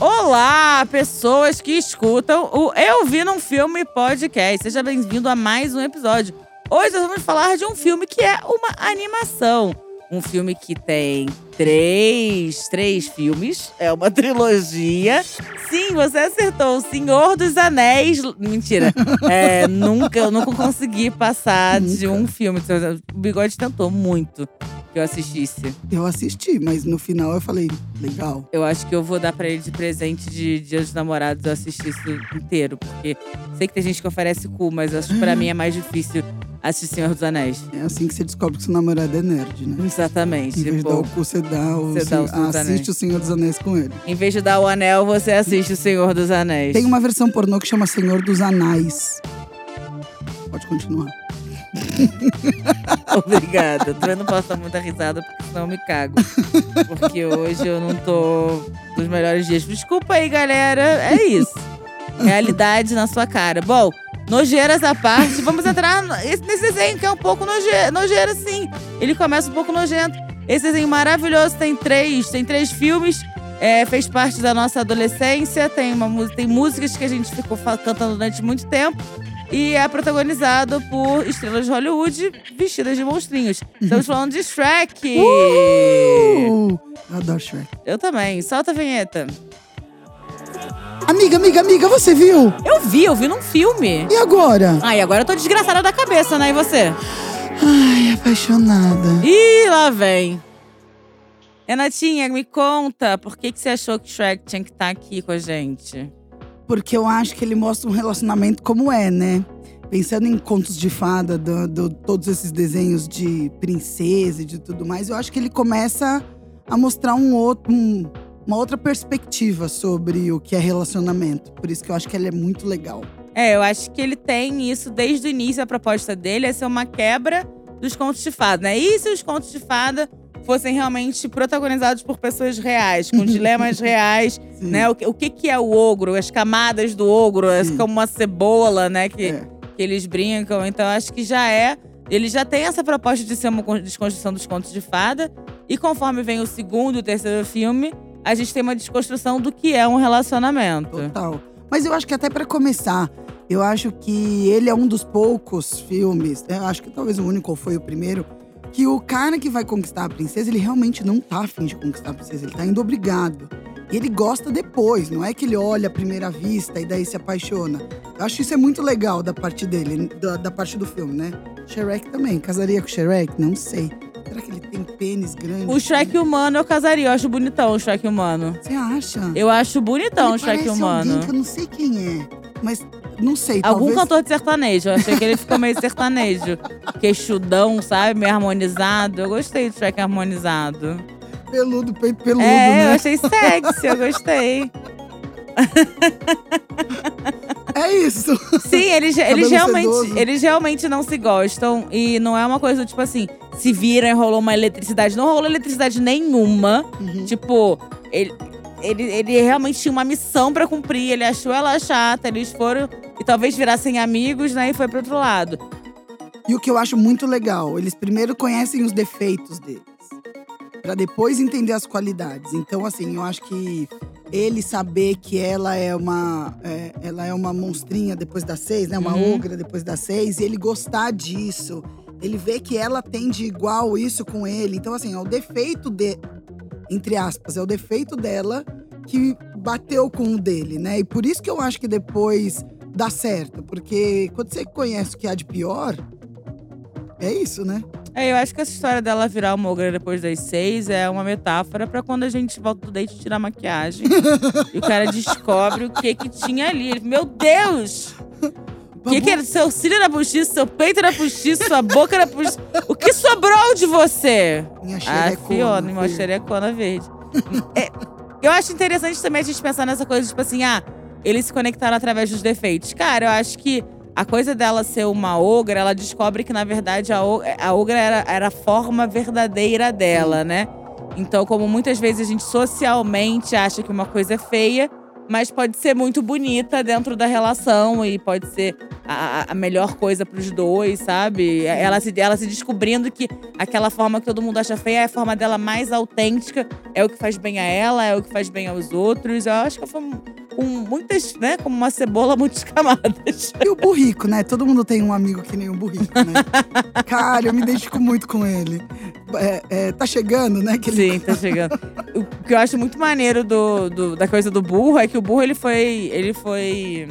Olá, pessoas que escutam o Eu Vi Num Filme Podcast. Seja bem-vindo a mais um episódio. Hoje nós vamos falar de um filme que é uma animação. Um filme que tem três, três filmes. É uma trilogia. Sim, você acertou. O Senhor dos Anéis. Mentira. É, nunca, eu nunca consegui passar de um filme. O Bigode tentou muito que eu assistisse. Eu assisti, mas no final eu falei, legal. Eu acho que eu vou dar pra ele de presente de Dia dos Namorados eu assistir isso inteiro. Porque sei que tem gente que oferece cu, mas acho que pra mim é mais difícil assistir Senhor dos Anéis. É assim que você descobre que seu namorado é nerd, né? Exatamente. Em vez de tipo, dar o cu, você dá o, você dá o sen- Senhor assiste o Senhor dos Anéis com ele. em vez de dar o anel, você assiste o Senhor dos Anéis. Tem uma versão pornô que chama Senhor dos Anais. Pode continuar. Obrigada. Também não posso dar muita risada, porque senão eu me cago. Porque hoje eu não tô nos melhores dias. Desculpa aí, galera. É isso. Realidade na sua cara. Bom, nojeiras à parte, vamos entrar nesse desenho que é um pouco noje, nojeira, sim. Ele começa um pouco nojento. Esse desenho maravilhoso tem três, tem três filmes. É, fez parte da nossa adolescência. Tem, uma, tem músicas que a gente ficou cantando durante muito tempo. E é protagonizado por estrelas de Hollywood vestidas de monstrinhos. Estamos falando de Shrek! Uh, eu adoro Shrek. Eu também. Solta a vinheta. Amiga, amiga, amiga, você viu? Eu vi, eu vi num filme. E agora? E agora eu tô desgraçada da cabeça, né? E você? Ai, apaixonada. Ih, lá vem. Renatinha, me conta, por que, que você achou que Shrek tinha que estar aqui com a gente? Porque eu acho que ele mostra um relacionamento como é, né? Pensando em contos de fada, do, do- todos esses desenhos de princesa e de tudo mais, eu acho que ele começa a mostrar um outro, um- uma outra perspectiva sobre o que é relacionamento. Por isso que eu acho que ele é muito legal. É, eu acho que ele tem isso desde o início. A proposta dele é ser uma quebra dos contos de fada, né? E se os contos de fada fossem realmente protagonizados por pessoas reais, com dilemas reais, né? O, que- o que, que é o ogro? As camadas do ogro, é como uma cebola, né? Que, É. que eles brincam. Então, acho que já é. Ele já tem essa proposta de ser uma con- desconstrução dos contos de fada. E conforme vem o segundo e o terceiro filme, a gente tem uma desconstrução do que é um relacionamento. Total. Mas eu acho que até pra começar, eu acho que ele é um dos poucos filmes, eu acho que talvez o único ou foi o primeiro, que o cara que vai conquistar a princesa, ele realmente não tá afim de conquistar a princesa, ele tá indo obrigado. E ele gosta depois, não é que ele olha à primeira vista e daí se apaixona. Eu acho isso é muito legal da parte dele, da, da parte do filme, né? Shrek também, casaria com Shrek? Não sei. Será que ele tem pênis grande? O Shrek humano eu casaria, eu acho bonitão o Shrek humano. Você acha? Eu acho bonitão ele o Shrek humano. alguém que eu não sei quem é, mas não sei, Algum talvez... cantor de sertanejo. Eu achei que ele ficou meio sertanejo. Queixudão, sabe? Meio harmonizado. Eu gostei do Shrek harmonizado. Peludo, peito peludo, é, eu né? achei sexy, eu gostei. É isso. Sim, eles, eles, realmente, sedoso. eles realmente não se gostam. E não é uma coisa, tipo assim, se viram e rolou uma eletricidade. Não rolou eletricidade nenhuma. Uhum. Tipo, ele, ele, ele realmente tinha uma missão pra cumprir. Ele achou ela chata, eles foram e talvez virassem amigos, né? E foi pro outro lado. E o que eu acho muito legal, eles primeiro conhecem os defeitos deles, Pra depois entender as qualidades. Então, assim, eu acho que ele saber que ela é uma, é, ela é uma monstrinha depois das seis, né? Uma Uhum. ogra depois das seis, e ele gostar disso. Ele vê que ela tem de igual isso com ele. Então, assim, é o defeito de, entre aspas, é o defeito dela que bateu com o dele, né? E por isso que eu acho que depois dá certo. Porque quando você conhece o que há de pior, é isso, né? É, eu acho que essa história dela virar uma ogra depois das seis é uma metáfora pra quando a gente volta do date tirar maquiagem. e o cara descobre o que que tinha ali. Ele, meu Deus! O que, que era? Seu cílio era postiço, seu peito era postiço, sua boca era postiço. O que sobrou de você? Minha Ah, xerecona. Fiona, uma filho. xerecona verde. É, eu acho interessante também a gente pensar nessa coisa, tipo assim, ah, eles se conectaram através dos defeitos. Cara, eu acho que a coisa dela ser uma ogra, ela descobre que, na verdade, a, a ogra era, era a forma verdadeira dela, né? Então, como muitas vezes a gente socialmente acha que uma coisa é feia, mas pode ser muito bonita dentro da relação e pode ser a, a melhor coisa pros dois, sabe? Ela se, ela se descobrindo que aquela forma que todo mundo acha feia é a forma dela mais autêntica, é o que faz bem a ela, é o que faz bem aos outros. Eu acho que foi com muitas, né? Como uma cebola, muitas camadas. E o burrico, né? Todo mundo tem um amigo que nem o burrico, né? Cara, eu me identifico muito com ele. É, é, tá chegando, né? Que ele... Sim, tá chegando. o que eu acho muito maneiro do, do, da coisa do burro é que o burro ele foi. Ele foi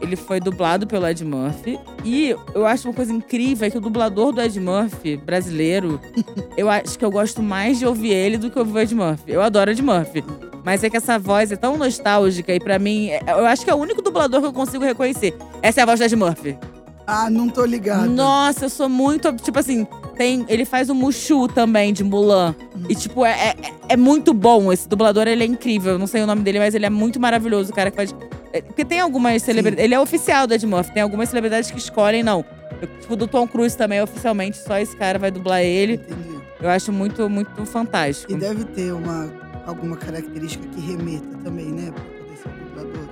ele foi dublado pelo Ed Murphy. E eu acho uma coisa incrível é que o dublador do Ed Murphy, brasileiro, eu acho que eu gosto mais de ouvir ele do que ouvir o Ed Murphy. Eu adoro Ed Murphy. Mas é que essa voz é tão nostálgica e para mim, é, eu acho que é o único dublador que eu consigo reconhecer. Essa é a voz do Ed Murphy. Ah, não tô ligado. Nossa, eu sou muito. Tipo assim, tem, ele faz o Mushu também, de Mulan. Hum. E, tipo, é, é, é, muito bom. Esse dublador, ele é incrível. Eu não sei o nome dele, mas ele é muito maravilhoso. O cara que faz porque tem algumas celebridades. Ele é oficial do Ed Murphy. Tem algumas celebridades que escolhem, não. Tipo, do Tom Cruise também, oficialmente, só esse cara vai dublar ele. Entendi. Eu acho muito, muito fantástico. E deve ter uma, alguma característica que remeta também, né? Pra poder ser dublador.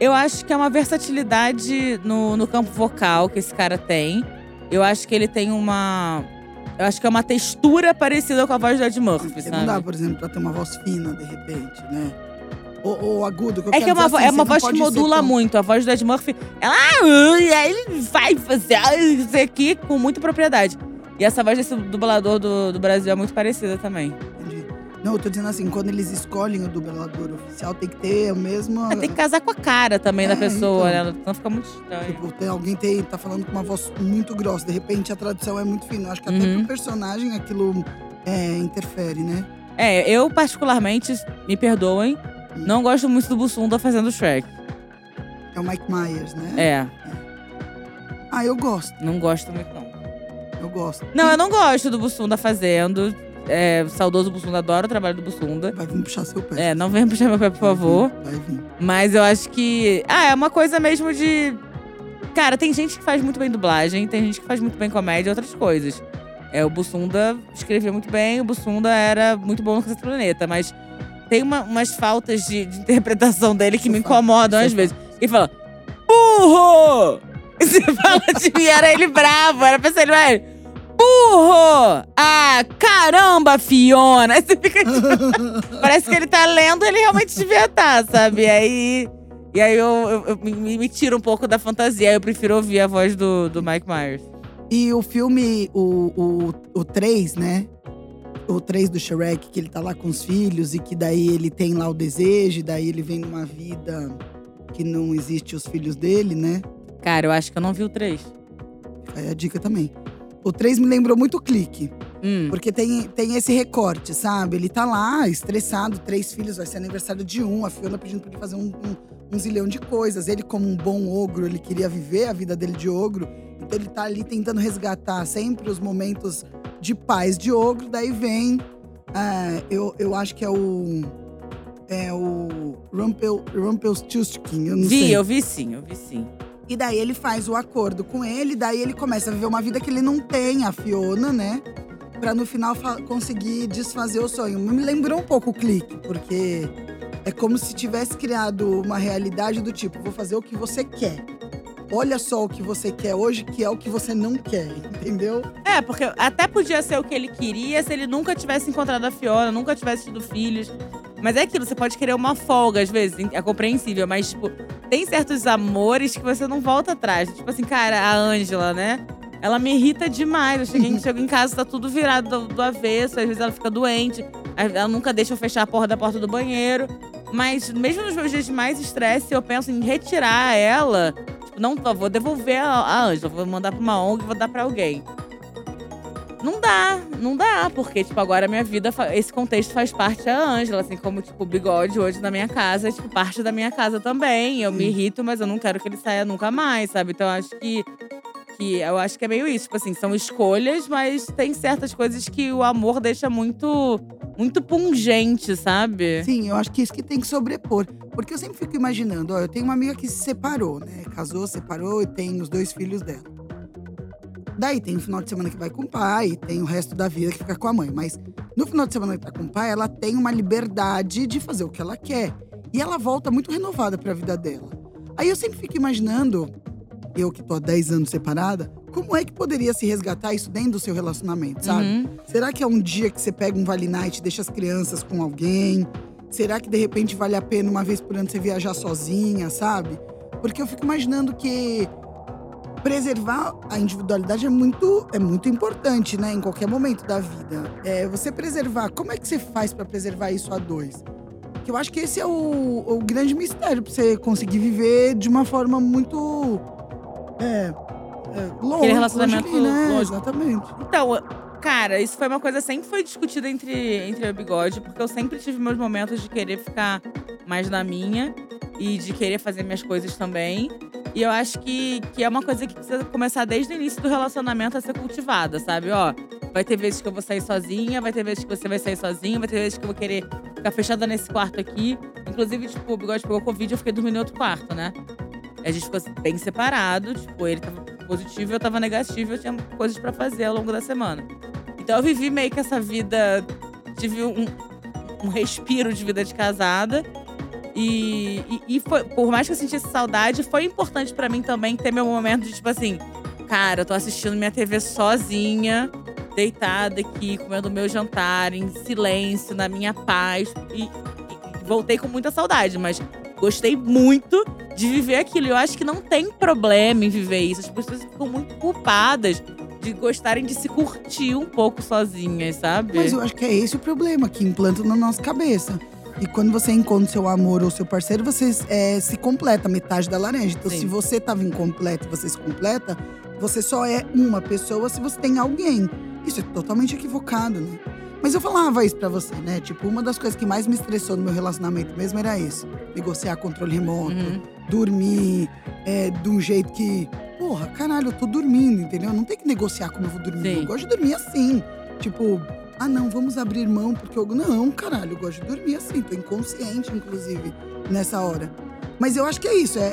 Eu acho que é uma versatilidade no, no campo vocal que esse cara tem. Eu acho que ele tem uma. Eu acho que é uma textura parecida com a voz do Ed Murphy? Não dá, por exemplo, pra ter uma voz fina, de repente, né? Ou, agudo. Que é que é uma, assim, é uma voz que modula tão... muito. A voz do Ed Murphy, ela. E aí ele vai fazer isso aqui com muita propriedade. E essa voz desse dublador do, do Brasil é muito parecida também. Entendi. Não, eu tô dizendo assim, quando eles escolhem o dublador oficial, tem que ter o mesmo. É, tem que casar com a cara também é, da pessoa, então, né? Não fica muito estranho. Tipo, tem, alguém tem, tá falando com uma voz muito grossa, de repente a tradução é muito fina. Acho que até uhum. pro personagem aquilo é, interfere, né? É, eu particularmente, me perdoem, não gosto muito do Bussunda fazendo Shrek. É o Mike Myers, né? É. é. Ah, eu gosto. Não gosto muito, não. Eu gosto. Não, eu não gosto do Bussunda fazendo. É, saudoso Bussunda, adoro o trabalho do Bussunda. Vai vir puxar seu pé. É, não vem puxar meu pé, por favor. Vai vir, vai vir. Mas eu acho que. Ah, é uma coisa mesmo de. Cara, tem gente que faz muito bem dublagem, tem gente que faz muito bem comédia e outras coisas. É, o Bussunda escrevia muito bem, o Bussunda era muito bom no Cacete Planeta, mas tem uma, umas faltas de, de, interpretação dele que me incomodam às vezes. Ele fala, burro! E você fala de mim, era ele bravo, era pra ser ele, velho. Burro! Ah, caramba, Fiona! Aí você fica tipo, Parece que ele tá lendo, ele realmente devia estar, tá, sabe? E aí. E aí eu, eu, eu me, me tiro um pouco da fantasia. Eu prefiro ouvir a voz do, do Mike Myers. E o filme, o, o, o 3, né? O 3 do Shrek, que ele tá lá com os filhos e que daí ele tem lá o desejo, e daí ele vem numa vida que não existe os filhos dele, né? Cara, eu acho que eu não vi o 3. Aí a dica também. O 3 me lembrou muito o clique. Hum. Porque tem, tem esse recorte, sabe? Ele tá lá, estressado, três filhos, vai ser aniversário de um, a Fiona pedindo pra ele fazer um, um, um zilhão de coisas. Ele, como um bom ogro, ele queria viver a vida dele de ogro. Então ele tá ali tentando resgatar sempre os momentos de paz de ogro, daí vem. É, eu, eu acho que é o. É o Rumpel, Rumpelstiltskin, eu não vi, sei. eu vi sim, eu vi sim. E daí ele faz o acordo com ele, daí ele começa a viver uma vida que ele não tem, a Fiona, né? Pra no final conseguir desfazer o sonho. Me lembrou um pouco o clique, porque é como se tivesse criado uma realidade do tipo: vou fazer o que você quer olha só o que você quer hoje, que é o que você não quer, entendeu? É, porque até podia ser o que ele queria se ele nunca tivesse encontrado a Fiona, nunca tivesse tido filhos. Mas é aquilo, você pode querer uma folga, às vezes, é compreensível, mas, tipo, tem certos amores que você não volta atrás. Tipo assim, cara, a Ângela, né? Ela me irrita demais. Eu cheguei, chego em casa, tá tudo virado do, do avesso, às vezes ela fica doente, ela nunca deixa eu fechar a porta da porta do banheiro. Mas mesmo nos meus dias de mais estresse, eu penso em retirar ela não, vou devolver a Ângela, vou mandar pra uma ONG, vou dar pra alguém. Não dá, não dá, porque, tipo, agora a minha vida, esse contexto faz parte da Ângela, assim como, tipo, o bigode hoje na minha casa é, tipo, parte da minha casa também. Eu me irrito, mas eu não quero que ele saia nunca mais, sabe? Então, eu acho que que eu acho que é meio isso, tipo assim, são escolhas, mas tem certas coisas que o amor deixa muito muito pungente, sabe? Sim, eu acho que isso que tem que sobrepor. Porque eu sempre fico imaginando, ó, eu tenho uma amiga que se separou, né? Casou, separou e tem os dois filhos dela. Daí tem o final de semana que vai com o pai, tem o resto da vida que fica com a mãe. Mas no final de semana que tá com o pai, ela tem uma liberdade de fazer o que ela quer. E ela volta muito renovada para a vida dela. Aí eu sempre fico imaginando eu que tô há 10 anos separada, como é que poderia se resgatar isso dentro do seu relacionamento, sabe? Uhum. Será que é um dia que você pega um Vale Night e deixa as crianças com alguém? Será que de repente vale a pena uma vez por ano você viajar sozinha, sabe? Porque eu fico imaginando que preservar a individualidade é muito, é muito importante, né? Em qualquer momento da vida. É, você preservar, como é que você faz para preservar isso a dois? Que eu acho que esse é o, o grande mistério para você conseguir viver de uma forma muito. É. é longe, Aquele relacionamento longe, né? longe. Exatamente. Então, cara, isso foi uma coisa que sempre foi discutida entre, entre eu e o Bigode, porque eu sempre tive meus momentos de querer ficar mais na minha e de querer fazer minhas coisas também. E eu acho que, que é uma coisa que precisa começar desde o início do relacionamento a ser cultivada, sabe? Ó, vai ter vezes que eu vou sair sozinha, vai ter vezes que você vai sair sozinho, vai ter vezes que eu vou querer ficar fechada nesse quarto aqui. Inclusive, tipo, o Bigode pegou Covid, eu fiquei dormindo em outro quarto, né? A gente ficou bem separado, tipo, ele tava positivo, eu tava negativo, eu tinha coisas pra fazer ao longo da semana. Então eu vivi meio que essa vida, tive um, um respiro de vida de casada. E, e, e foi, por mais que eu sentisse saudade, foi importante pra mim também ter meu momento de tipo assim, cara, eu tô assistindo minha TV sozinha, deitada aqui, comendo meu jantar, em silêncio, na minha paz. E- e voltei com muita saudade, mas gostei muito de viver aquilo. Eu acho que não tem problema em viver isso. As pessoas ficam muito culpadas de gostarem de se curtir um pouco sozinhas, sabe? Mas eu acho que é esse o problema que implantam na nossa cabeça. E quando você encontra seu amor ou seu parceiro, você é, se completa metade da laranja. Então, Sim. se você estava incompleto e você se completa, você só é uma pessoa se você tem alguém. Isso é totalmente equivocado, né? Mas eu falava isso pra você, né? Tipo, uma das coisas que mais me estressou no meu relacionamento mesmo era isso. Negociar controle remoto, Uhum. dormir é, de um jeito que. Porra, caralho, eu tô dormindo, entendeu? Não tem que negociar como eu vou dormir. Sim. Eu gosto de dormir assim. Tipo, ah, não, vamos abrir mão, porque eu. Não, caralho, eu gosto de dormir assim. Tô inconsciente, inclusive, nessa hora. Mas eu acho que é isso. É,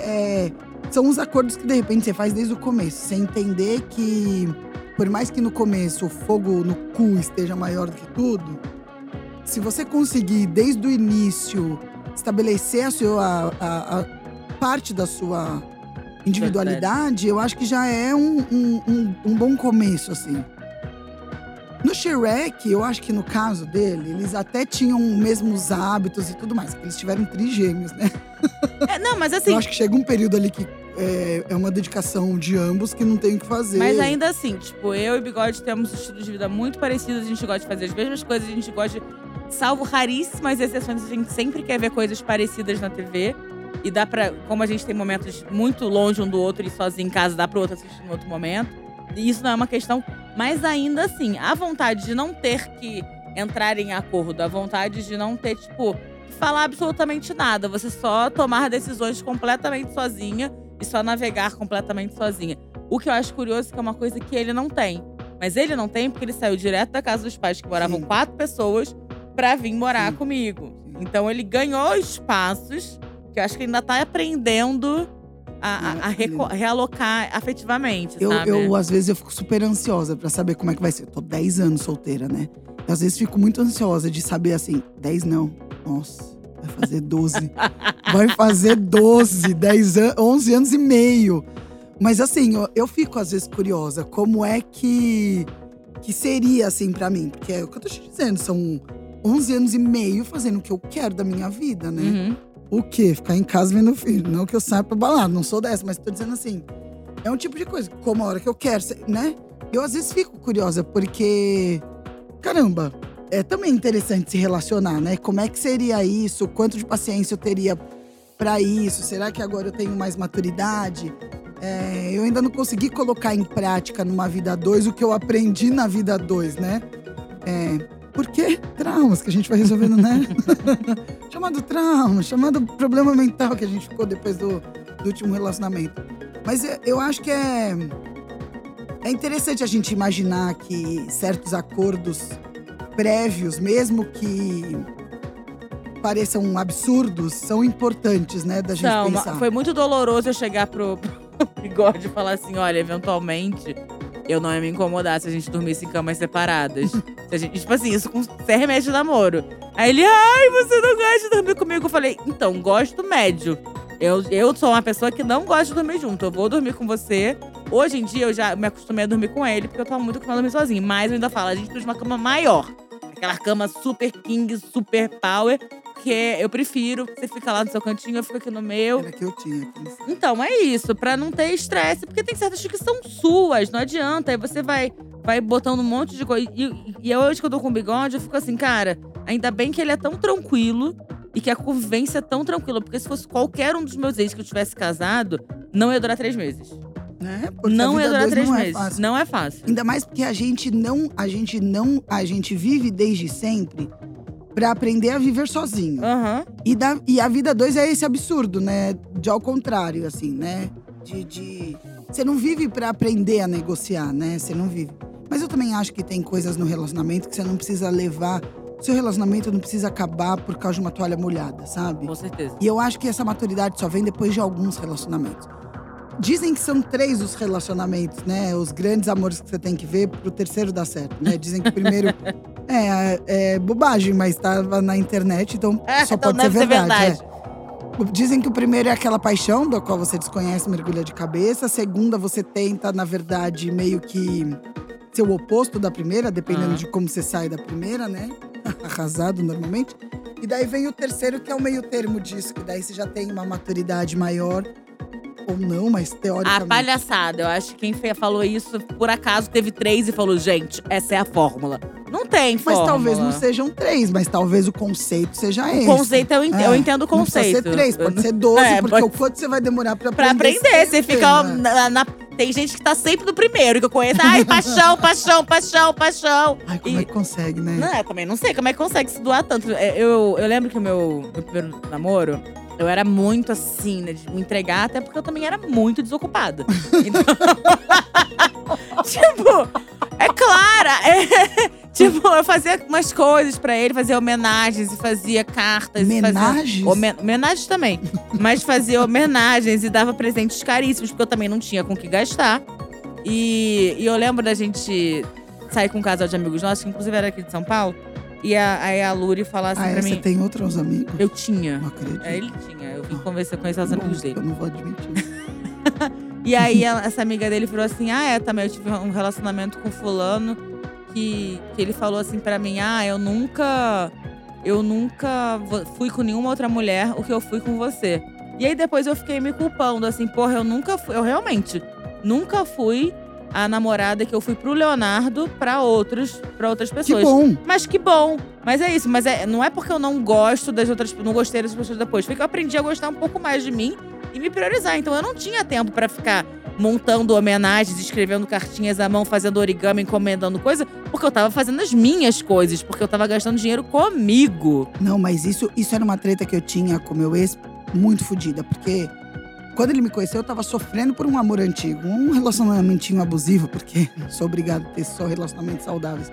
é- são os acordos que de repente você faz desde o começo. Você entender que, por mais que no começo o fogo no cu esteja maior do que tudo, se você conseguir desde o início estabelecer a sua a, a parte da sua individualidade, eu acho que já é um, um, um, um bom começo, assim. No Shrek, eu acho que no caso dele, eles até tinham mesmos hábitos e tudo mais. Eles tiveram trigêmeos, né? É, não, mas assim, Eu acho que chega um período ali que é, é uma dedicação de ambos que não tem o que fazer. Mas ainda assim, tipo, eu e Bigode temos estilos de vida muito parecidos, a gente gosta de fazer as mesmas coisas, a gente gosta de. Salvo raríssimas exceções, a gente sempre quer ver coisas parecidas na TV. E dá pra. Como a gente tem momentos muito longe um do outro e sozinho em casa, dá pro outro assistir em outro momento. E isso não é uma questão. Mas ainda assim, a vontade de não ter que entrar em acordo, a vontade de não ter, tipo, falar absolutamente nada. Você só tomar decisões completamente sozinha e só navegar completamente sozinha. O que eu acho curioso é que é uma coisa que ele não tem. Mas ele não tem porque ele saiu direto da casa dos pais, que moravam Sim. quatro pessoas, pra vir morar Sim. comigo. Então ele ganhou espaços que eu acho que ainda tá aprendendo a, a- a realocar afetivamente, Eu, sabe? eu, às vezes, eu fico super ansiosa pra saber como é que vai ser. Eu tô 10 anos solteira, né? E às vezes fico muito ansiosa de saber assim, 10 não. Nossa, vai fazer 12. vai fazer 12, 10 anos, 11 anos e meio. Mas assim, eu, eu fico às vezes curiosa, como é que que seria assim pra mim? Porque é o que eu tô te dizendo, são 11 anos e meio fazendo o que eu quero da minha vida, né? Uhum. O quê? Ficar em casa vendo filho. Não que eu saia pra balada, não sou dessa, mas tô dizendo assim. É um tipo de coisa, como a hora que eu quero, né? Eu às vezes fico curiosa, porque. Caramba, é também interessante se relacionar, né? Como é que seria isso? Quanto de paciência eu teria pra isso? Será que agora eu tenho mais maturidade? É, eu ainda não consegui colocar em prática numa vida dois o que eu aprendi na vida dois, né? É, por que traumas que a gente vai resolvendo, né? chamado trauma, chamado problema mental que a gente ficou depois do, do último relacionamento. Mas é- eu acho que é. É interessante a gente imaginar que certos acordos prévios, mesmo que pareçam absurdos, são importantes, né? Da gente Então, pensar. foi muito doloroso eu chegar pro, pro bigode e falar assim: olha, eventualmente eu não ia me incomodar se a gente dormisse em camas separadas. se gente, tipo assim, isso com sem remédio de namoro. Aí ele, ai, você não gosta de dormir comigo? Eu falei, então, gosto médio. Eu, eu sou uma pessoa que não gosta de dormir junto. Eu vou dormir com você. Hoje em dia eu já me acostumei a dormir com ele, porque eu tava muito acostumada a dormir sozinho. Mas eu ainda falo, a gente precisa de uma cama maior. Aquela cama super king, super power. Porque eu prefiro você fica lá no seu cantinho, eu fico aqui no meu. Era que eu tinha. Então, é isso, pra não ter estresse, porque tem certas que são suas, não adianta. Aí você vai, vai botando um monte de coisa. E, e hoje que eu tô com o bigode, eu fico assim, cara, ainda bem que ele é tão tranquilo e que a convivência é tão tranquila. Porque se fosse qualquer um dos meus ex que eu tivesse casado, não ia durar três meses. Né? Porque não vida durar três não é meses. fácil. Não é fácil. Ainda mais porque a gente não, a gente não, a gente vive desde sempre pra aprender a viver sozinho. Aham. E, da, e a vida dois é esse absurdo, né? De ao contrário, assim, né? De. de... Você não vive pra aprender a negociar, né? Você não vive. Mas eu também acho que tem coisas no relacionamento que você não precisa levar. Seu relacionamento não precisa acabar por causa de uma toalha molhada, sabe? Com certeza. E eu acho que essa maturidade só vem depois de alguns relacionamentos. Dizem que são três os relacionamentos, né? Os grandes amores que você tem que ver pro terceiro dar certo, né? Dizem que o primeiro é, é bobagem, mas tava na internet, então É, só então pode ser deve ser verdade. verdade. é. Dizem que o primeiro é aquela paixão, da qual você desconhece, mergulha de cabeça. A segunda, você tenta, na verdade, meio que ser o oposto da primeira, dependendo de como você sai da primeira, né? Arrasado normalmente. E daí vem o terceiro, que é o meio termo disso, que daí você já tem uma maturidade maior. Ou não, mas A teoricamente. palhaçada. Eu acho que quem falou isso, por acaso, teve três e falou, gente, essa é a fórmula. Não tem Mas fórmula. talvez não sejam três, mas talvez o conceito seja esse. O conceito, eu, ent- É, eu entendo o Não conceito. ser três, pode ser doze, É, porque pode- o quanto você vai demorar pra Pra aprender. aprender, você fica né? na, na- Tem gente que tá sempre no primeiro, que eu conheço. Ai, paixão, paixão, paixão, paixão. Ai, como E- é que consegue, né? Não, eu também não sei como é que consegue se doar tanto. Eu, eu lembro que o meu, meu primeiro namoro, eu era muito assim, né, de me entregar, até porque eu também era muito desocupada. Então, tipo, é clara. é- tipo, eu fazia umas coisas pra ele, fazia homenagens e fazia cartas. fazia- Homenagens? Homen- homenagens também. Mas fazia homenagens e dava presentes caríssimos, porque eu também não tinha com o que gastar. E, e eu lembro da gente sair com um casal de amigos nossos, que inclusive era aqui de São Paulo. E a, aí a Luri falar assim ah, pra você mim. tem outros amigos? Eu tinha. Não acredito. É, ele tinha. Eu vim conversar com esses amigos dele. Eu não vou admitir. E aí essa amiga dele falou assim: Ah, é, também eu tive um relacionamento com fulano que, que ele falou assim pra mim: Ah, eu nunca. Eu nunca fui com nenhuma outra mulher o que eu fui com você. E aí depois eu fiquei me culpando, assim, porra, eu nunca fui. Eu realmente nunca fui a namorada que eu fui pro Leonardo pra outros, para outras que pessoas. bom. Mas que bom. Mas é isso. Mas é, não é porque eu não gosto das outras, não gostei das pessoas depois. Foi que eu aprendi a gostar um pouco mais de mim e me priorizar. Então eu não tinha tempo pra ficar montando homenagens, escrevendo cartinhas à mão, fazendo origami, encomendando coisa, porque eu tava fazendo as minhas coisas, porque eu tava gastando dinheiro comigo. Não, mas isso, isso era uma treta que eu tinha com meu ex muito fodida, porque quando ele me conheceu, eu tava sofrendo por um amor antigo, um relacionamentinho abusivo, porque sou obrigado a ter só relacionamentos saudáveis.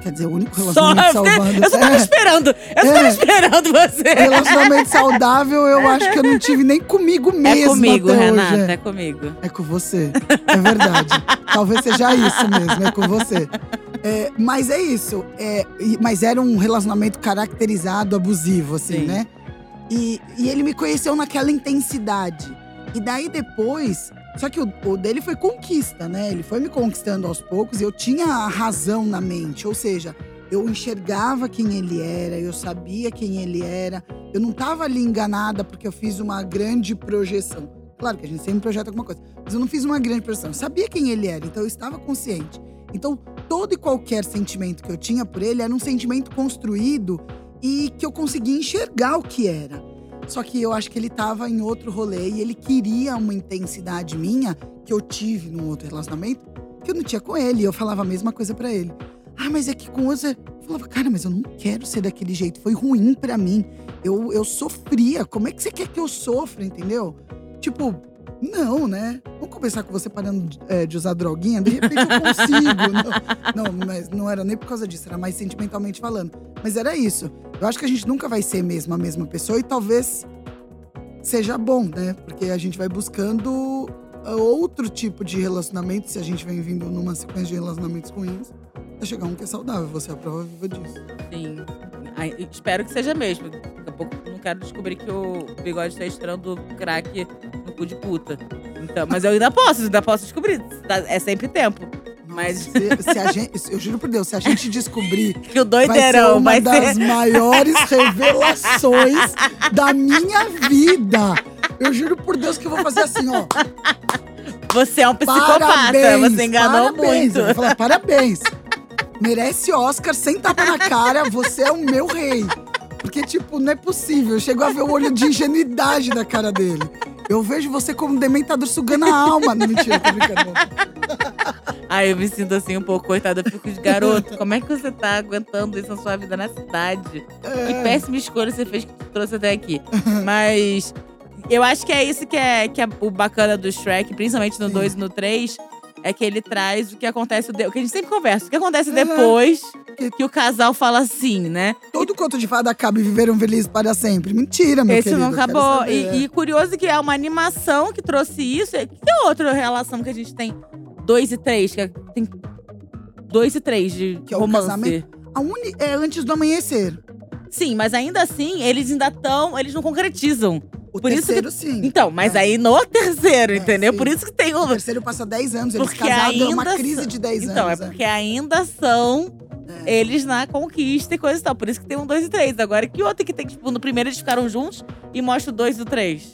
Quer dizer, o único relacionamento Só- saudável. Eu só tava É, esperando. Eu só tava É. esperando você. relacionamento saudável, eu acho que eu não tive nem comigo mesmo. É comigo, Renata, Hoje. é comigo. É com você. É verdade. Talvez seja isso mesmo, é com você. É, mas é isso. É, mas era um relacionamento caracterizado, abusivo, assim, Sim. né? E, e ele me conheceu naquela intensidade. E daí depois. Só que o, o dele foi conquista, né? Ele foi me conquistando aos poucos e eu tinha a razão na mente. Ou seja, eu enxergava quem ele era, eu sabia quem ele era. Eu não tava ali enganada porque eu fiz uma grande projeção. Claro que a gente sempre projeta alguma coisa. Mas eu não fiz uma grande projeção. Eu sabia quem ele era, então eu estava consciente. Então, todo e qualquer sentimento que eu tinha por ele era um sentimento construído e que eu conseguia enxergar o que era. Só que eu acho que ele tava em outro rolê e ele queria uma intensidade minha que eu tive num outro relacionamento que eu não tinha com ele. E eu falava a mesma coisa pra ele. Ah, mas é que com você. Eu falava, cara, mas eu não quero ser daquele jeito. Foi ruim pra mim. Eu, eu sofria. Como é que você quer que eu sofra, entendeu? Tipo, não, né? Vamos conversar com você parando de, é, de usar droguinha? De repente eu consigo. não, não, mas não era nem por causa disso, era mais sentimentalmente falando. Mas era isso. Eu acho que a gente nunca vai ser mesmo a mesma pessoa e talvez seja bom, né? Porque a gente vai buscando ah, outro tipo de relacionamento, se a gente vem vindo numa sequência de relacionamentos ruins, vai chegar um que é saudável. Você é a prova viva disso. Sim. Espero que seja mesmo. Daqui a pouco não quero descobrir que o bigode tá estrando crack no cu de puta. Então, mas eu ainda posso, ainda posso descobrir. É sempre tempo. Mas Se, se a gente, eu juro por Deus, se a gente descobrir que o vai ser doideirão uma vai das ser. maiores revelações da minha vida. Eu juro por Deus que eu vou fazer assim, ó. Você é um psicopata, Parabéns, você enganou parabéns. muito. Eu vou falar, parabéns. Merece Oscar sem tapa na cara, você é o meu rei. Porque, tipo, não é possível. Eu chego a ver o olho de ingenuidade da cara dele. Eu vejo você como um dementador sugando a alma. Não, mentira, tô brincando. Aí eu me sinto assim um pouco coitada. Eu fico de garoto. Como é que você tá aguentando isso na sua vida na cidade? Que É. péssima escolha você fez que te trouxe até aqui. Mas eu acho que é isso que é, que é o bacana do Shrek, principalmente no Sim. 2 e no 3. É que ele traz o que acontece, de- o que a gente sempre conversa, o que acontece Uhum. depois Que- o casal fala assim, né? Todo conto de fada acaba e viveram felizes para sempre. Mentira, meu Esse querido. não acabou. E, e curioso que é uma animação que trouxe isso. Que outra relação que a gente tem? Dois e três, que é- tem dois e três de Que é o romance. casamento. A uni é antes do amanhecer. Sim, mas ainda assim, eles ainda estão. Eles não concretizam. O Por isso que- terceiro, sim. Então, mas É. aí no terceiro, É, entendeu? sim. Por isso que tem O o. terceiro passa 10 anos, eles Porque casados, é uma ainda crise são- de 10 Então, anos. é porque ainda são É. eles na conquista e coisa e tal. Por isso que tem um, dois e três. Agora, que outro que tem, tipo, no primeiro eles ficaram juntos e mostra o dois e o três?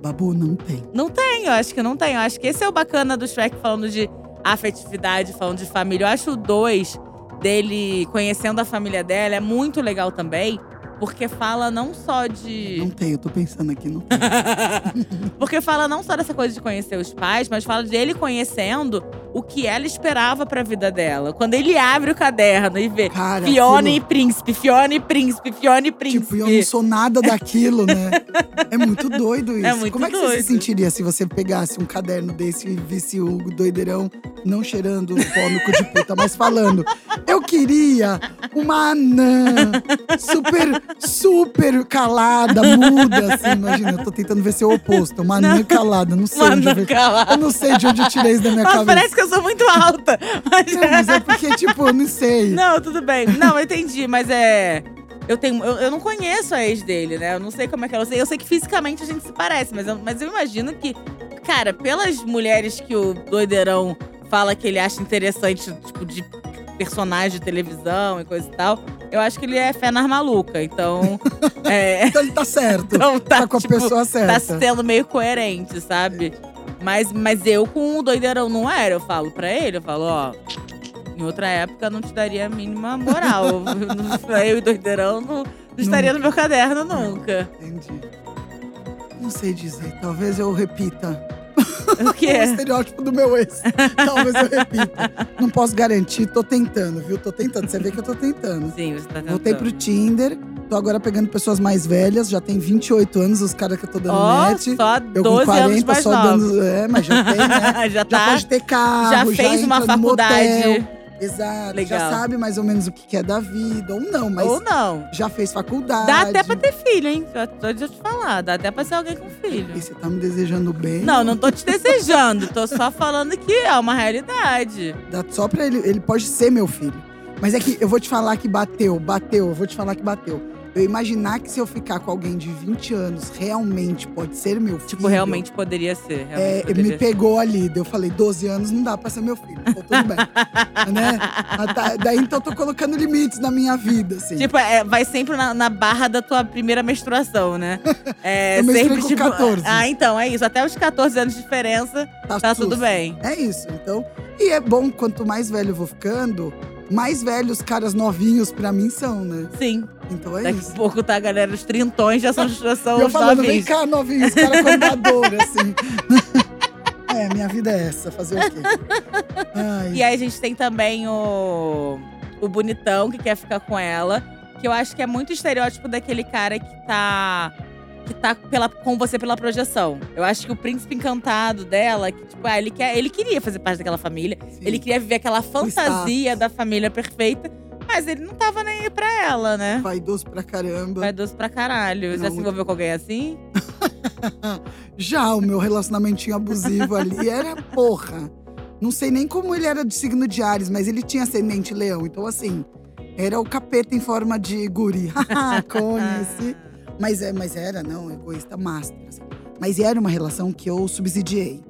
Babu, não tem. Não tem, eu acho que não tem. Eu acho que esse é o bacana do Shrek falando de afetividade, falando de família. Eu acho o dois dele conhecendo a família dela é muito legal também. Porque fala não só de. Não tem, eu tô pensando aqui. Não tem. Porque fala não só dessa coisa de conhecer os pais, mas fala dele conhecendo o que ela esperava pra vida dela. Quando ele abre o caderno e vê Cara, Fiona aquilo- e Príncipe, Fiona e Príncipe, Fiona e Príncipe. Tipo, eu não sou nada daquilo, né? É muito doido isso. É muito Como é que você doido. se sentiria se você pegasse um caderno desse e visse o doideirão não cheirando o pó no cu de puta, mas falando: Eu queria uma anã super, super calada, muda, assim. Imagina, eu tô tentando ver se é o oposto. Uma anã calada, não sei onde eu, Mano, vi- cala. eu não sei de onde eu tirei isso da minha Nossa, cabeça. parece que eu sou muito alta. Mas... Não, mas é porque, tipo, eu não sei. Não, tudo bem. Não, eu entendi, mas é. Eu, tenho, eu, eu não conheço a ex dele, né? Eu não sei como é que ela. Eu sei que fisicamente a gente se parece, mas eu, mas eu imagino que, cara, pelas mulheres que o doideirão fala que ele acha interessante, tipo, de personagem de televisão e coisa e tal, eu acho que ele é fé nas maluca. Então. é, Então ele tá certo. então tá, Tá com a tipo, pessoa tá certa. sendo meio coerente, sabe? Mas, mas eu com o doideirão não era, eu falo pra ele, eu falo, ó. Em outra época não te daria a mínima moral. eu e o doideirão não, não estaria no meu caderno nunca. Entendi. Não sei dizer. Talvez eu repita. O O quê? estereótipo do meu ex. Talvez eu repita. Não posso garantir, tô tentando, viu? Tô tentando. Você vê que eu tô tentando. Sim, você tá tentando. Voltei pro Tinder. Tô agora pegando pessoas mais velhas. Já tem 28 anos os caras que eu tô dando Ó, match. só Eu com 12 anos 40 mais só dando. É, mas já tem, né? já Já tá. pode ter carro, Já já, fez uma entra no faculdade. motel. Exato. Legal. Já sabe mais ou menos o que é da vida. Ou não, mas Ou não. já fez faculdade. Dá até pra ter filho, hein? Tô de te falar. Dá até pra ser alguém com filho. E você tá me desejando bem. Não, não tô te desejando. tô só falando que é uma realidade. Dá só pra ele. Ele pode ser meu filho. Mas é que eu vou te falar que bateu, bateu, eu vou te falar que bateu. Eu imaginar que se eu ficar com alguém de 20 anos, realmente pode ser meu filho. Tipo, realmente poderia ser. Realmente É, poderia me ser. pegou ali. Eu falei, 12 anos não dá pra ser meu filho. Então, tudo bem. né? Tá, Daí então eu tô colocando limites na minha vida, assim. Tipo, é, vai sempre na, na barra da tua primeira menstruação, né? É, Eu sempre, com tipo, 14. Ah, então, é isso. Até os 14 anos de diferença, tá susto. tudo bem. É isso. Então, e é bom, quanto mais velho eu vou ficando, mais velhos caras novinhos pra mim são, né? Sim. Então é Daqui isso. a pouco, tá, galera? Os trintões já são, já são eu os falando, vem novinhos. cá, novinhos, cara contador, assim. é, minha vida é essa, fazer o quê? Ai, E aí a gente tem também o, o bonitão que quer ficar com ela. Que eu acho que é muito estereótipo daquele cara que tá. Que tá pela, com você pela projeção. Eu acho que o príncipe encantado dela, que, tipo, ah, ele, quer, ele queria fazer parte daquela família. sim. Ele queria viver aquela fantasia da família perfeita. Mas ele não tava nem aí pra ela, né? Vaidoso pra caramba. Vai doce pra caralho. Já Não, se envolveu com alguém assim? Já o meu relacionamentinho abusivo ali era porra. Não sei nem como ele era de signo de Ares, mas ele tinha ascendente leão. Então, assim, Era o capeta em forma de guri. Conheci. Mas, é, mas era, não, egoísta master. assim. Mas era uma relação que eu subsidiei.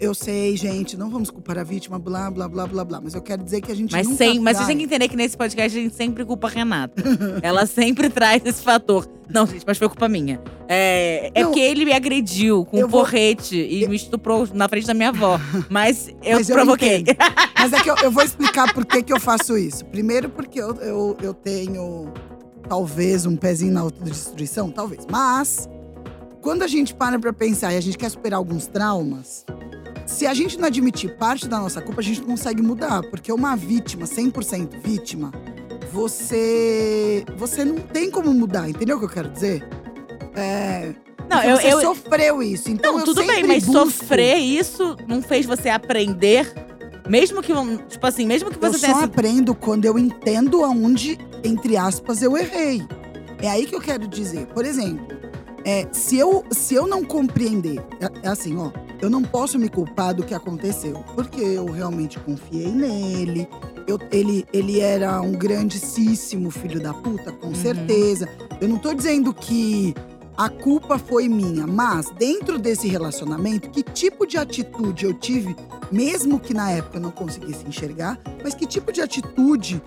Eu sei, gente, não vamos culpar a vítima, blá, blá, blá, blá, blá. Mas eu quero dizer que a gente Mas, nunca sem, mas você tem que entender que nesse podcast a gente sempre culpa a Renata. Ela sempre traz esse fator. Não, gente, mas foi culpa minha. É, é Não. porque ele me agrediu com um Eu vou- porrete e me estuprou na frente da minha avó. Mas eu Mas eu provoquei. entendo. Mas é que eu, eu vou explicar por que, que eu faço isso. Primeiro, porque eu, eu, eu tenho, talvez, um pezinho na autodestruição, talvez. Mas, quando a gente para pra pensar e a gente quer superar alguns traumas, se a gente não admitir parte da nossa culpa, a gente não consegue mudar. Porque uma vítima, 100% vítima, você, você não tem como mudar. Entendeu o que eu quero dizer? É, Não, porque eu, você eu, sofreu isso. Então não eu tudo bem, mas busco- sofrer isso não fez você aprender. Mesmo que, tipo assim, mesmo que Eu você só tenha sido aprendo quando eu entendo aonde, entre aspas, eu errei. É aí que eu quero dizer. Por exemplo, é, se, eu, se eu não compreender, é, é assim, ó, eu não posso me culpar do que aconteceu, porque eu realmente confiei nele. Eu, ele, ele era um grandíssimo filho da puta, com Uhum. certeza. Eu não tô dizendo que a culpa foi minha, mas dentro desse relacionamento, que tipo de atitude eu tive mesmo que na época eu não conseguisse enxergar, mas que tipo de atitude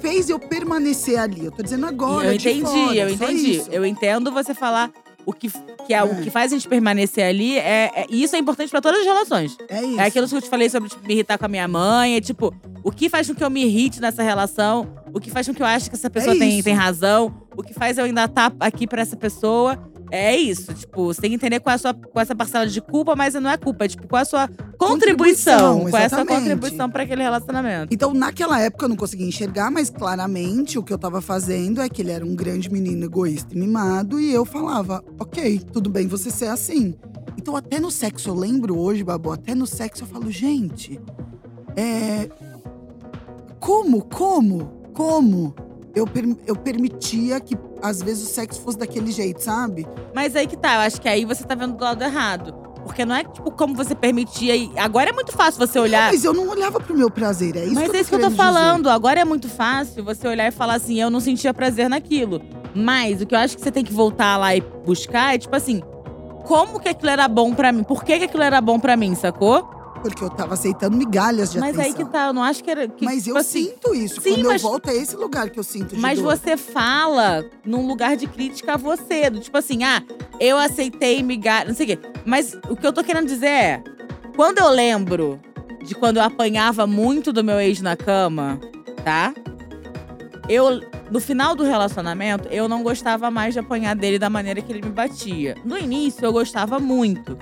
fez eu permanecer ali? Eu tô dizendo agora, eu entendi, fora, eu entendi. isso. Eu entendo você falar o que, que é, É. o que faz a gente permanecer ali. É, é- e isso é importante pra todas as relações. É isso. É aquilo que eu te falei sobre tipo, me irritar com a minha mãe. É tipo, o que faz com que eu me irrite nessa relação? O que faz com que eu ache que essa pessoa tem, É isso. tem razão? O que faz eu ainda estar aqui pra essa pessoa? É isso. Tipo, você tem que entender qual é a sua com essa parcela de culpa, mas não é culpa. É tipo, qual é a sua contribuição? Contribuição, qual é a sua contribuição pra aquele relacionamento? Então, naquela época eu não conseguia enxergar, mas claramente o que eu tava fazendo é que ele era um grande menino egoísta e mimado, e eu falava, ok, tudo bem você ser assim. Então, até no sexo, eu lembro hoje, Babu, até no sexo eu falo, gente, é. Como, como, como eu, eu permitia que às vezes o sexo fosse daquele jeito, sabe? Mas aí que tá, eu acho que aí você tá vendo do lado errado. Porque não é tipo como você permitia. E agora é muito fácil você olhar. Mas eu não olhava pro meu prazer, é isso Mas que é isso que eu tô querendo dizer. falando. Agora é muito fácil você olhar e falar assim: eu não sentia prazer naquilo. Mas o que eu acho que você tem que voltar lá e buscar é tipo assim: como que aquilo era bom pra mim? Por que, que aquilo era bom pra mim, sacou? Porque eu tava aceitando migalhas de Mas atenção. aí que tá, eu não acho que era. Que, Mas tipo eu assim, sinto isso. Sim, Quando mas- eu volto, é esse lugar que eu sinto de Mas dor. você fala num lugar de crítica a você. Do tipo assim, ah, eu aceitei migalha, não sei o quê. Mas o que eu tô querendo dizer é, quando eu lembro de quando eu apanhava muito do meu ex na cama, tá? Eu, no final do relacionamento, eu não gostava mais de apanhar dele da maneira que ele me batia. No início, eu gostava muito.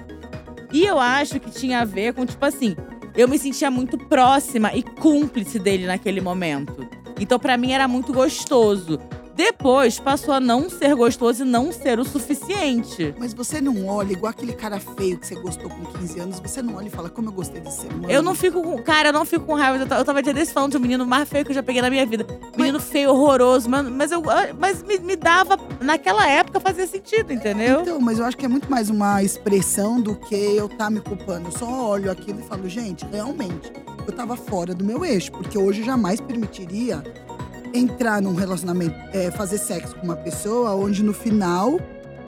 E eu acho que tinha a ver com, tipo assim, eu me sentia muito próxima e cúmplice dele naquele momento. Então, pra mim, era muito gostoso. Depois, passou a não ser gostoso e não ser o suficiente. Mas você não olha, igual aquele cara feio que você gostou com 15 anos, você não olha e fala, como eu gostei desse ser. Eu não fico com. Cara, eu não fico com raiva. Eu ta- Eu tava dia desse falando de um menino mais feio que eu já peguei na minha vida. Menino feio, horroroso, mano. Mas eu. ah, Mas me, me dava. Naquela época fazia sentido, entendeu? Então, mas eu acho que é muito mais uma expressão do que eu tá me culpando. Eu só olho aquilo e falo, gente, realmente, eu tava fora do meu eixo, porque hoje eu jamais permitiria entrar num relacionamento, é, fazer sexo com uma pessoa onde no final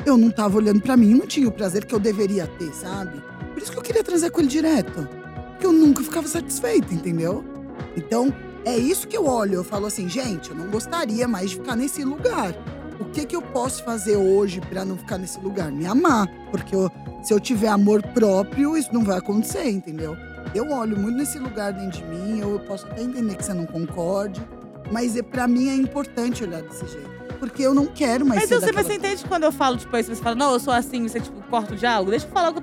eu não tava olhando pra mim não tinha o prazer que eu deveria ter, sabe? Por isso que eu queria transar com ele direto. Porque eu nunca ficava satisfeita, entendeu? Então, é isso que eu olho. Eu falo assim, gente, eu não gostaria mais de ficar nesse lugar. O que que eu posso fazer hoje pra não ficar nesse lugar? Me amar. Porque eu- se eu tiver amor próprio, isso não vai acontecer, entendeu? Eu olho muito nesse lugar dentro de mim, eu posso até entender que você não concorde, mas é, para mim é importante olhar desse jeito. Porque eu não quero mais Mas ser eu sei, mas daquela- você entende quando eu falo, tipo, aí você fala, não, eu sou assim, você, tipo, corta o diálogo? Deixa eu falar algo.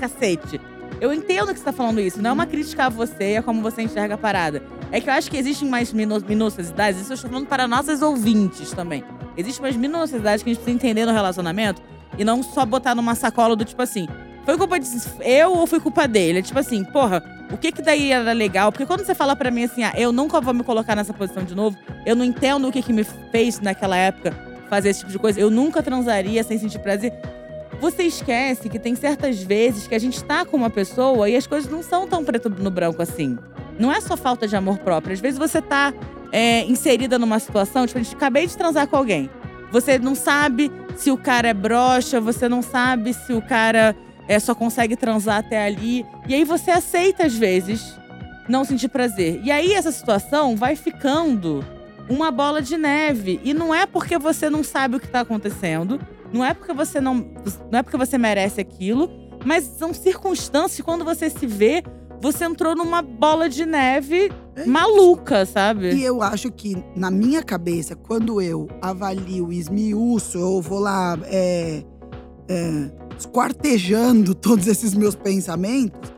Cacete. Eu entendo que você tá falando isso. Não é uma crítica a você, é como você enxerga a parada. É que eu acho que existem mais minu minuciosidades, isso eu estou falando para nossas ouvintes também. Existem mais minuciosidades que a gente precisa entender no relacionamento e não só botar numa sacola do tipo assim, foi culpa de eu ou foi culpa dele? É tipo assim, porra, o que que daí era legal? Porque quando você fala pra mim assim, ah, eu nunca vou me colocar nessa posição de novo, eu não entendo o que que me fez naquela época fazer esse tipo de coisa, eu nunca transaria sem sentir prazer. Você esquece que tem certas vezes que a gente tá com uma pessoa e as coisas não são tão preto no branco assim. Não é só falta de amor próprio. Às vezes você tá é, inserida numa situação, tipo, a gente acabei de transar com alguém. Você não sabe se o cara é broxa, você não sabe se o cara é, só consegue transar até ali. E aí você aceita, às vezes, não sentir prazer. E aí essa situação vai ficando uma bola de neve. E não é porque você não sabe o que tá acontecendo, não é porque você não. Não é porque você merece aquilo, mas são circunstâncias quando você se vê, você entrou numa bola de neve É maluca, sabe? E eu acho que, na minha cabeça, quando eu avalio, esmiuço, eu vou lá é, é, esquartejando todos esses meus pensamentos,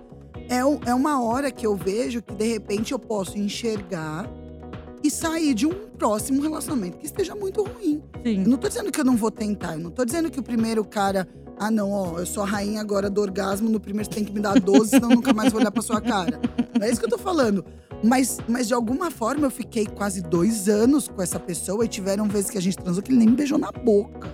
é, é uma hora que eu vejo que, de repente, eu posso enxergar e sair de um próximo relacionamento que esteja muito ruim. Sim. Eu não tô dizendo que eu não vou tentar, eu não tô dizendo que o primeiro cara. Ah, não, ó, eu sou a rainha agora do orgasmo, no primeiro você tem que me dar 12, senão eu nunca mais vou olhar pra sua cara. Não é isso que eu tô falando. Mas, mas de alguma forma eu fiquei quase dois anos com essa pessoa e tiveram vezes que a gente transou que ele nem me beijou na boca.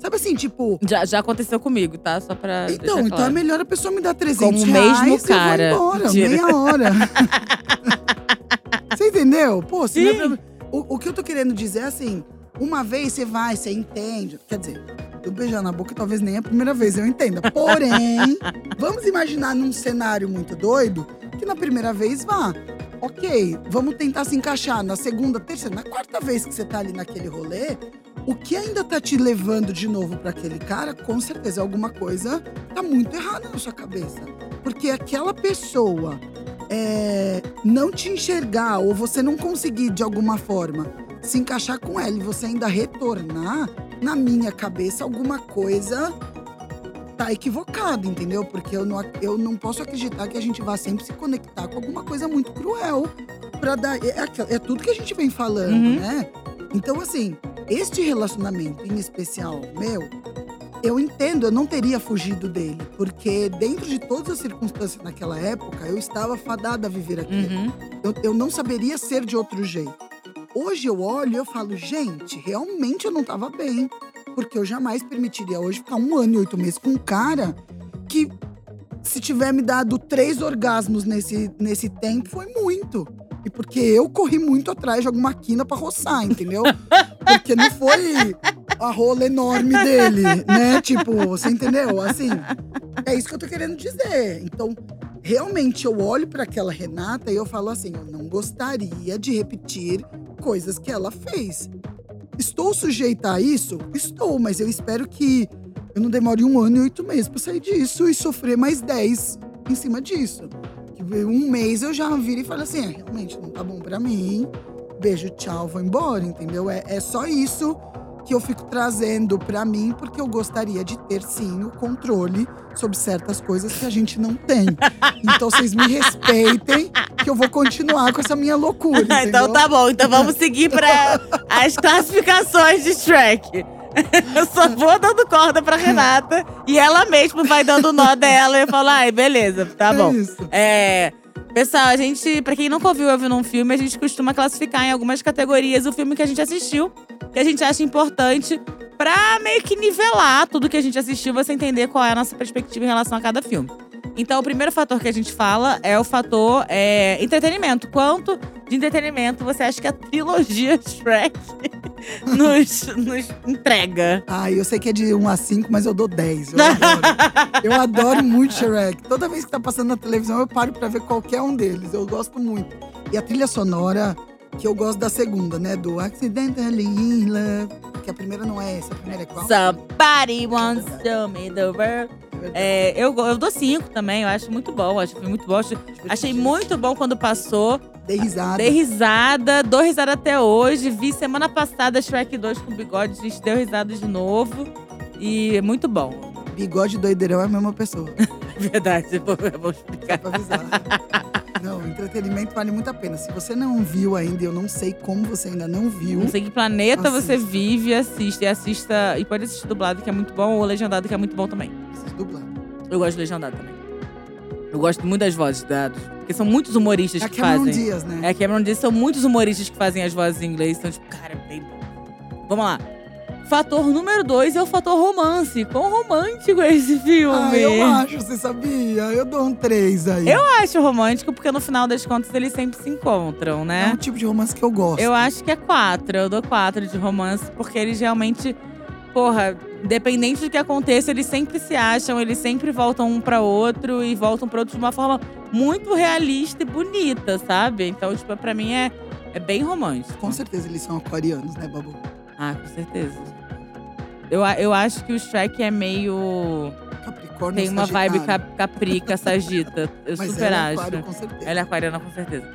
Sabe assim, tipo. Já, já aconteceu comigo, tá? Só pra. Então, então claro. é melhor a pessoa me dar 300 Como reais mesmo cara. eu vou embora, Mentira. meia hora. você entendeu? Pô, se é pra- o, o que eu tô querendo dizer é assim, uma vez você vai, você entende. Quer dizer, eu beijar na boca talvez nem é a primeira vez, eu entenda. Porém, vamos imaginar num cenário muito doido, que na primeira vez vá. Ok, vamos tentar se encaixar na segunda, terceira, na quarta vez que você tá ali naquele rolê, o que ainda tá te levando de novo pra aquele cara, com certeza alguma coisa tá muito errada na sua cabeça. Porque aquela pessoa é, não te enxergar ou você não conseguir de alguma forma se encaixar com ela e você ainda retornar, na minha cabeça, alguma coisa tá equivocado, entendeu? Porque eu não, eu não posso acreditar que a gente vá sempre se conectar com alguma coisa muito cruel. Pra dar, é, é tudo que a gente vem falando, Uhum. né? Então, assim, este relacionamento em especial meu, eu entendo, eu não teria fugido dele. Porque dentro de todas as circunstâncias naquela época, eu estava fadada a viver aquilo. Uhum. Eu, eu não saberia ser de outro jeito. Hoje eu olho e eu falo, gente, realmente eu não tava bem. Porque eu jamais permitiria hoje ficar um ano e oito meses com um cara que, se tiver me dado três orgasmos nesse, nesse tempo, foi muito. E porque eu corri muito atrás de alguma quina pra roçar, entendeu? Porque não foi a rola enorme dele, né? Tipo, você entendeu? Assim, é isso que eu tô querendo dizer. Então, realmente eu olho para aquela Renata e eu falo assim: eu não gostaria de repetir coisas que ela fez. Estou sujeita a isso? Estou, mas eu espero que eu não demore um ano e oito meses para sair disso e sofrer mais dez em cima disso. Que um mês eu já viro e falo assim: é, realmente não tá bom para mim. Beijo, tchau, vou embora, entendeu? É, é só isso que eu fico trazendo pra mim, porque eu gostaria de ter sim o controle sobre certas coisas que a gente não tem. Então vocês me respeitem, que eu vou continuar com essa minha loucura. então tá bom, então vamos seguir pra as classificações de Shrek. Eu só vou dando corda pra Renata e ela mesma vai dando nó dela e eu falo, ai, beleza, tá É bom. isso. É. Pessoal, a gente, pra quem nunca ouviu eu ouvindo um filme, a gente costuma classificar em algumas categorias o filme que a gente assistiu, que a gente acha importante pra meio que nivelar tudo que a gente assistiu, você entender qual é a nossa perspectiva em relação a cada filme. Então, o primeiro fator que a gente fala é o fator é, entretenimento. Quanto de entretenimento você acha que a trilogia Shrek nos, nos entrega? Ai, eu sei que é de 1 a 5, mas eu dou 10. Eu adoro. eu adoro muito Shrek. Toda vez que tá passando na televisão, eu paro pra ver qualquer um deles. Eu gosto muito. E a trilha sonora, que eu gosto da segunda, né? Do Accidentally in Love. Que a primeira não é essa, a primeira é qual? Somebody wants to me the world. É, eu, eu dou cinco também, eu acho muito bom. Acho que foi muito bom. Acho- achei muito bom quando passou. Dei risada. Dei risada, dou risada até hoje. Vi semana passada Shrek 2 com bigode, a gente deu risada de novo. E é muito bom. Bigode e doideirão é a mesma pessoa. Verdade, eu vou, vou Só explicar. pra avisar. entretenimento vale muito a pena. Se você não viu ainda, eu não sei como você ainda não viu. Não sei que planeta você Assista. vive, assiste. E assista. E pode assistir dublado, que é muito bom, ou legendado, que é muito bom também. Vocês dublam. Eu gosto de legendado também. Eu gosto muito das vozes, da, porque são muitos humoristas É a que Cameron fazem. Dias, né? É, Cameron Diaz são muitos humoristas que fazem as vozes em inglês. Então, tipo, cara, é bem bom. Vamos lá. Fator número dois é o fator romance. Quão romântico é esse filme? Ah, eu acho, você sabia? Eu dou um 3 aí. Eu acho romântico porque no final das contas eles sempre se encontram, É né? um tipo de romance que eu gosto. Eu acho que é quatro. Eu dou quatro de romance porque eles realmente, porra, independente do que aconteça, eles sempre se acham, eles sempre voltam um pra outro e voltam pro outro de uma forma muito realista e bonita, sabe? Então, tipo, pra mim é, é bem romântico. Com certeza eles são aquarianos, né, Babu? Ah, com certeza. Eu, eu acho que o Shrek é meio. Capricórnio Tem uma vibe Sagitário. cap, caprica, sagita. Eu Mas super ela é acho. aquário, com certeza. Ela é aquariana, com certeza.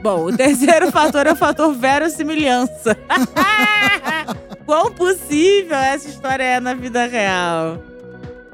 Bom, o terceiro fator é o fator verossimilhança. Quão possível essa história é na vida real?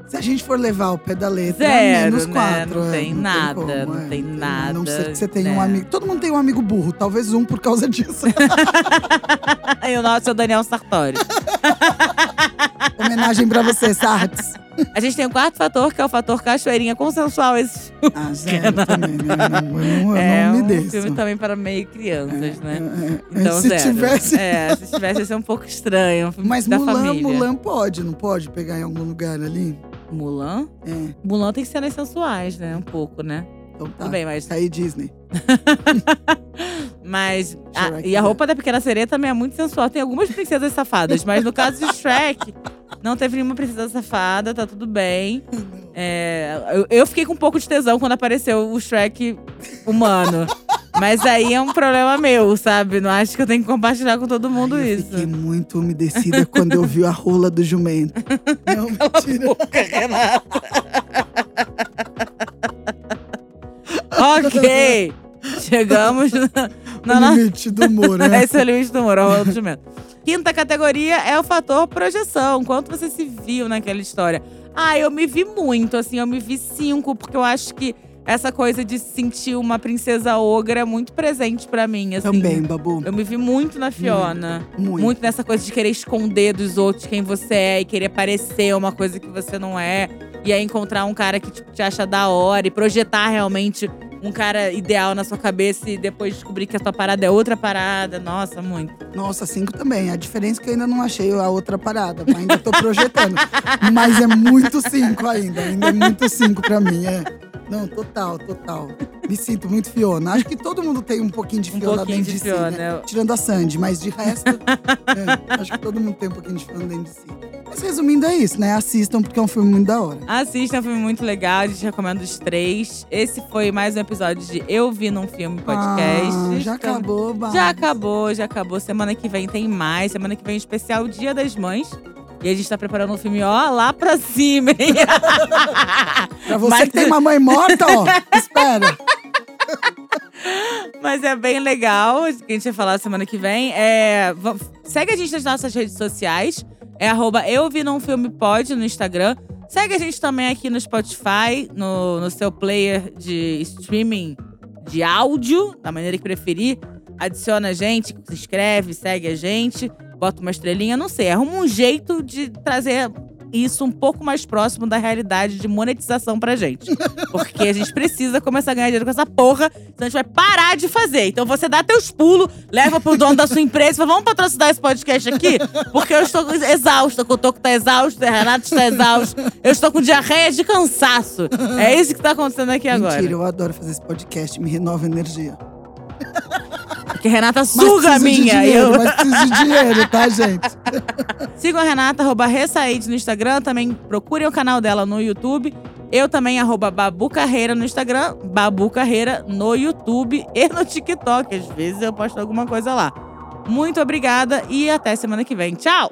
Se a gente for levar o pé da letra, Zero, menos né? quatro. Não é, tem nada, como, não é, tem A não nada, ser que você tenha né? um amigo. Todo mundo tem um amigo burro, talvez um por causa disso. e o nosso é o Daniel Sartori. Homenagem pra você, Sartes. A gente tem o quarto fator, que é o fator cachoeirinha consensual. Esse Ah, zero também, né? Eu não, eu não, é não me um filme também para meio crianças, né? É, é, Então, se zero. tivesse. É, se tivesse, ia ser um pouco estranho. um Mas Mulan, família. Mulan pode, não pode pegar em algum lugar ali? Mulan? É, Mulan tem cenas sensuais, né? Um pouco, né? então tá. Tudo bem, mas. Tá aí, Disney. Mas. a- Shrek, e a roupa da Pequena Sereia também é muito sensual. Tem algumas princesas safadas, mas no caso de Shrek, não teve nenhuma princesa safada, tá tudo bem. É, eu, eu fiquei com um pouco de tesão quando apareceu o Shrek humano. Mas aí é um problema meu, sabe? Não acho que eu tenho que compartilhar com todo mundo Ai, eu isso. fiquei muito umedecida quando eu vi a rola do jumento. Não, mentira. Boca, Renata. ok. Chegamos na, na limite do humor, né? Esse é o limite do humor, o rola do jumento. Quinta categoria é o fator projeção. Quanto você se viu naquela história? Ah, eu me vi muito, assim, eu me vi cinco, porque eu acho que essa coisa de sentir uma princesa ogra é muito presente pra mim, assim. Também, Babu. Eu me vi muito na Fiona. Muito. Muito nessa coisa de querer esconder dos outros quem você é e querer parecer uma coisa que você não é. E aí encontrar um cara que tipo, te acha da hora e projetar realmente um cara ideal na sua cabeça e depois descobrir que a tua parada é outra parada. Nossa, muito. Nossa, cinco também. A diferença é que eu ainda não achei a outra parada. mas Ainda tô projetando. Mas é muito cinco ainda. Ainda é muito cinco pra mim. É. Não, total, total. Me sinto muito Fiona. Acho que todo mundo tem um pouquinho de Um Fiona pouquinho dentro de de, Fiona, si, né? Tirando a Sandy, mas de resto, é, acho que todo mundo tem um pouquinho de Fiona dentro de si. Mas resumindo, é isso, né? Assistam, porque é um filme muito da hora. Assista, é um filme muito legal. A gente recomenda os três. Esse foi mais um episódio de Eu Vi Num Filme Podcast. Ah, já Estamos- acabou, Babs. Já acabou, já acabou. Semana que vem tem mais. Semana que vem especial Dia das Mães. E a gente tá preparando um filme, ó, lá pra cima, hein? Pra você Mas- que tem mamãe morta, ó, espera. Mas é bem legal. Que a gente vai falar semana que vem. É, segue a gente nas nossas redes sociais. É arroba Eu Vi Num Filme Pod no Instagram. Segue a gente também aqui no Spotify, no, no seu player de streaming de áudio, da maneira que preferir. Adiciona a gente, se inscreve, segue a gente, bota uma estrelinha, não sei. Arruma um jeito de trazer isso um pouco mais próximo da realidade de monetização pra gente. Porque a gente precisa começar a ganhar dinheiro com essa porra, senão a gente vai parar de fazer. Então você dá teus pulos, leva pro dono da sua empresa e fala: vamos patrocinar esse podcast aqui? Porque eu estou exausta, o Toco tá exausto, o Renato está exausto, eu estou com diarreia de cansaço. É isso que tá acontecendo aqui agora. Mentira, eu adoro fazer esse podcast, me renova energia. Porque Renata suga a de minha. dinheiro, eu... Mas preciso de dinheiro, tá, gente? Sigam a Renata, arroba Ressaíde no Instagram. Também procurem o canal dela no YouTube. Eu também, arroba Babu Carreira no Instagram, Babu Carreira no YouTube e no TikTok. Às vezes eu posto alguma coisa lá. Muito obrigada e até semana que vem. Tchau!